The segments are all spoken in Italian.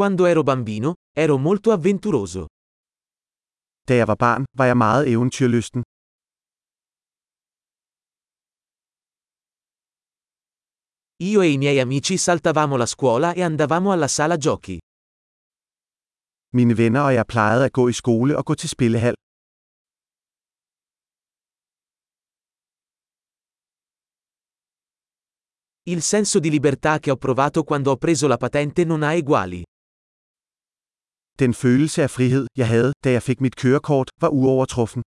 Quando ero bambino, ero molto avventuroso. Da jeg var barn, var jeg meget eventyrlysten. Io e i miei amici saltavamo la scuola e andavamo alla sala giochi. Mine venner og jeg plejede at gå i skole og gå til spillehal. Il senso di libertà che ho provato quando ho preso la patente non ha eguali. Den følelse af frihed, jeg havde, da jeg fik mit kørekort, var uovertruffen.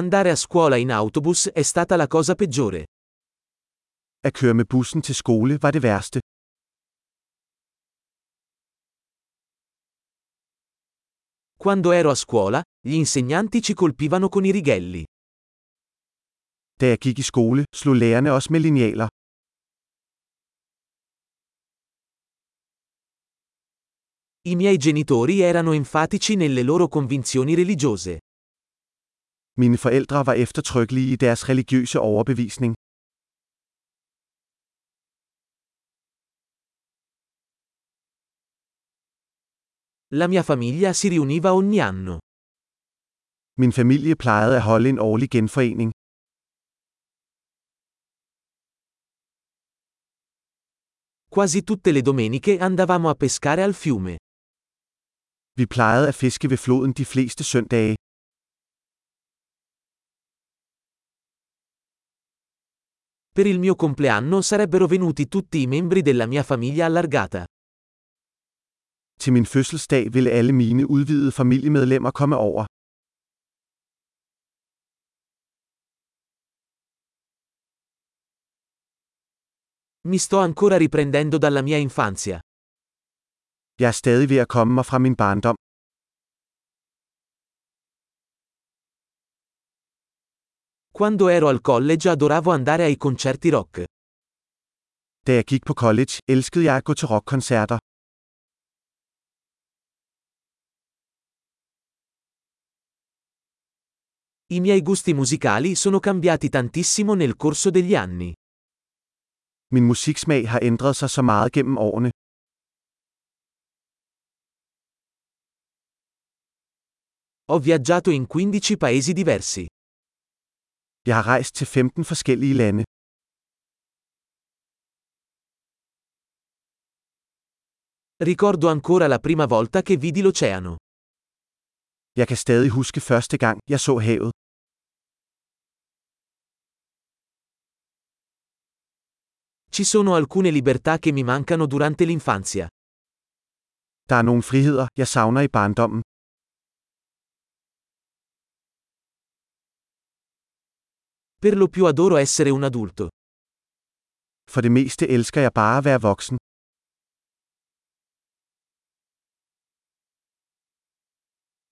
Andare a scuola in autobus è stata la cosa peggiore. At køre med bussen til skole var det værste. Quando ero a scuola, gli insegnanti ci colpivano con i righelli. Da jeg gik i skole, slog lærerne os med linealer. I miei genitori erano enfatici nelle loro convinzioni religiose. Mine forældre var eftertrykkelige i deres religiøse overbevisning. La mia famiglia si riuniva ogni anno. Min familie plejede at holde en årlig genforening. Quasi tutte le domeniche andavamo a pescare al fiume. Vi plejede at fiske ved floden de fleste søndage. Per il mio compleanno sarebbero venuti tutti i membri della mia famiglia allargata. Til min fødselsdag ville alle mine udvidede familiemedlemmer komme over. Mi sto ancora riprendendo dalla mia infanzia. Jeg er stadig ved at komme mig fra min barndom. Quando ero al college adoravo andare ai concerti rock. Da jeg gik på college, elskede jeg at gå til rockkoncerter. I miei gusti musicali sono cambiati tantissimo nel corso degli anni. Min musiksmag har ændret sig så meget gennem årene. Ho viaggiato in 15 paesi diversi. Jeg har rejst til 15 forskellige lande. Ricordo ancora la prima volta che vidi l'oceano. Jeg kan stadig huske første gang, jeg så havet. Ci sono alcune libertà che mi mancano durante l'infanzia. Der er nogle friheder, jeg savner i barndommen. Per lo più adoro essere un adulto. For det meste elsker jeg bare at være voksen.